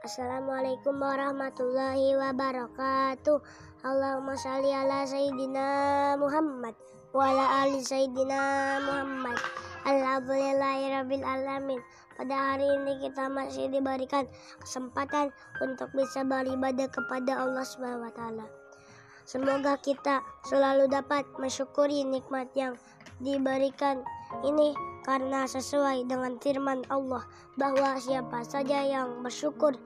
Assalamualaikum warahmatullahi wabarakatuh. Allahumma sholli ala sayyidina Muhammad wa ala ali sayyidina Muhammad. Alhamdulillahirabbil alamin. Pada hari ini kita masih diberikan kesempatan untuk bisa beribadah kepada Allah Subhanahu wa taala. Semoga kita selalu dapat mensyukuri nikmat yang diberikan ini karena sesuai dengan firman Allah bahwa siapa saja yang bersyukur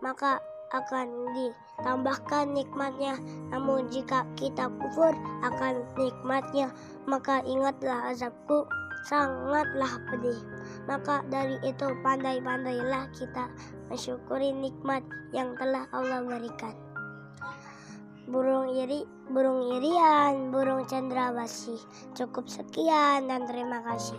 maka akan ditambahkan nikmatnya namun jika kita kufur akan nikmatnya maka ingatlah azabku sangatlah pedih maka dari itu pandai-pandailah kita mensyukuri nikmat yang telah Allah berikan burung iri, burung irian, burung cendrawasih. Cukup sekian dan terima kasih.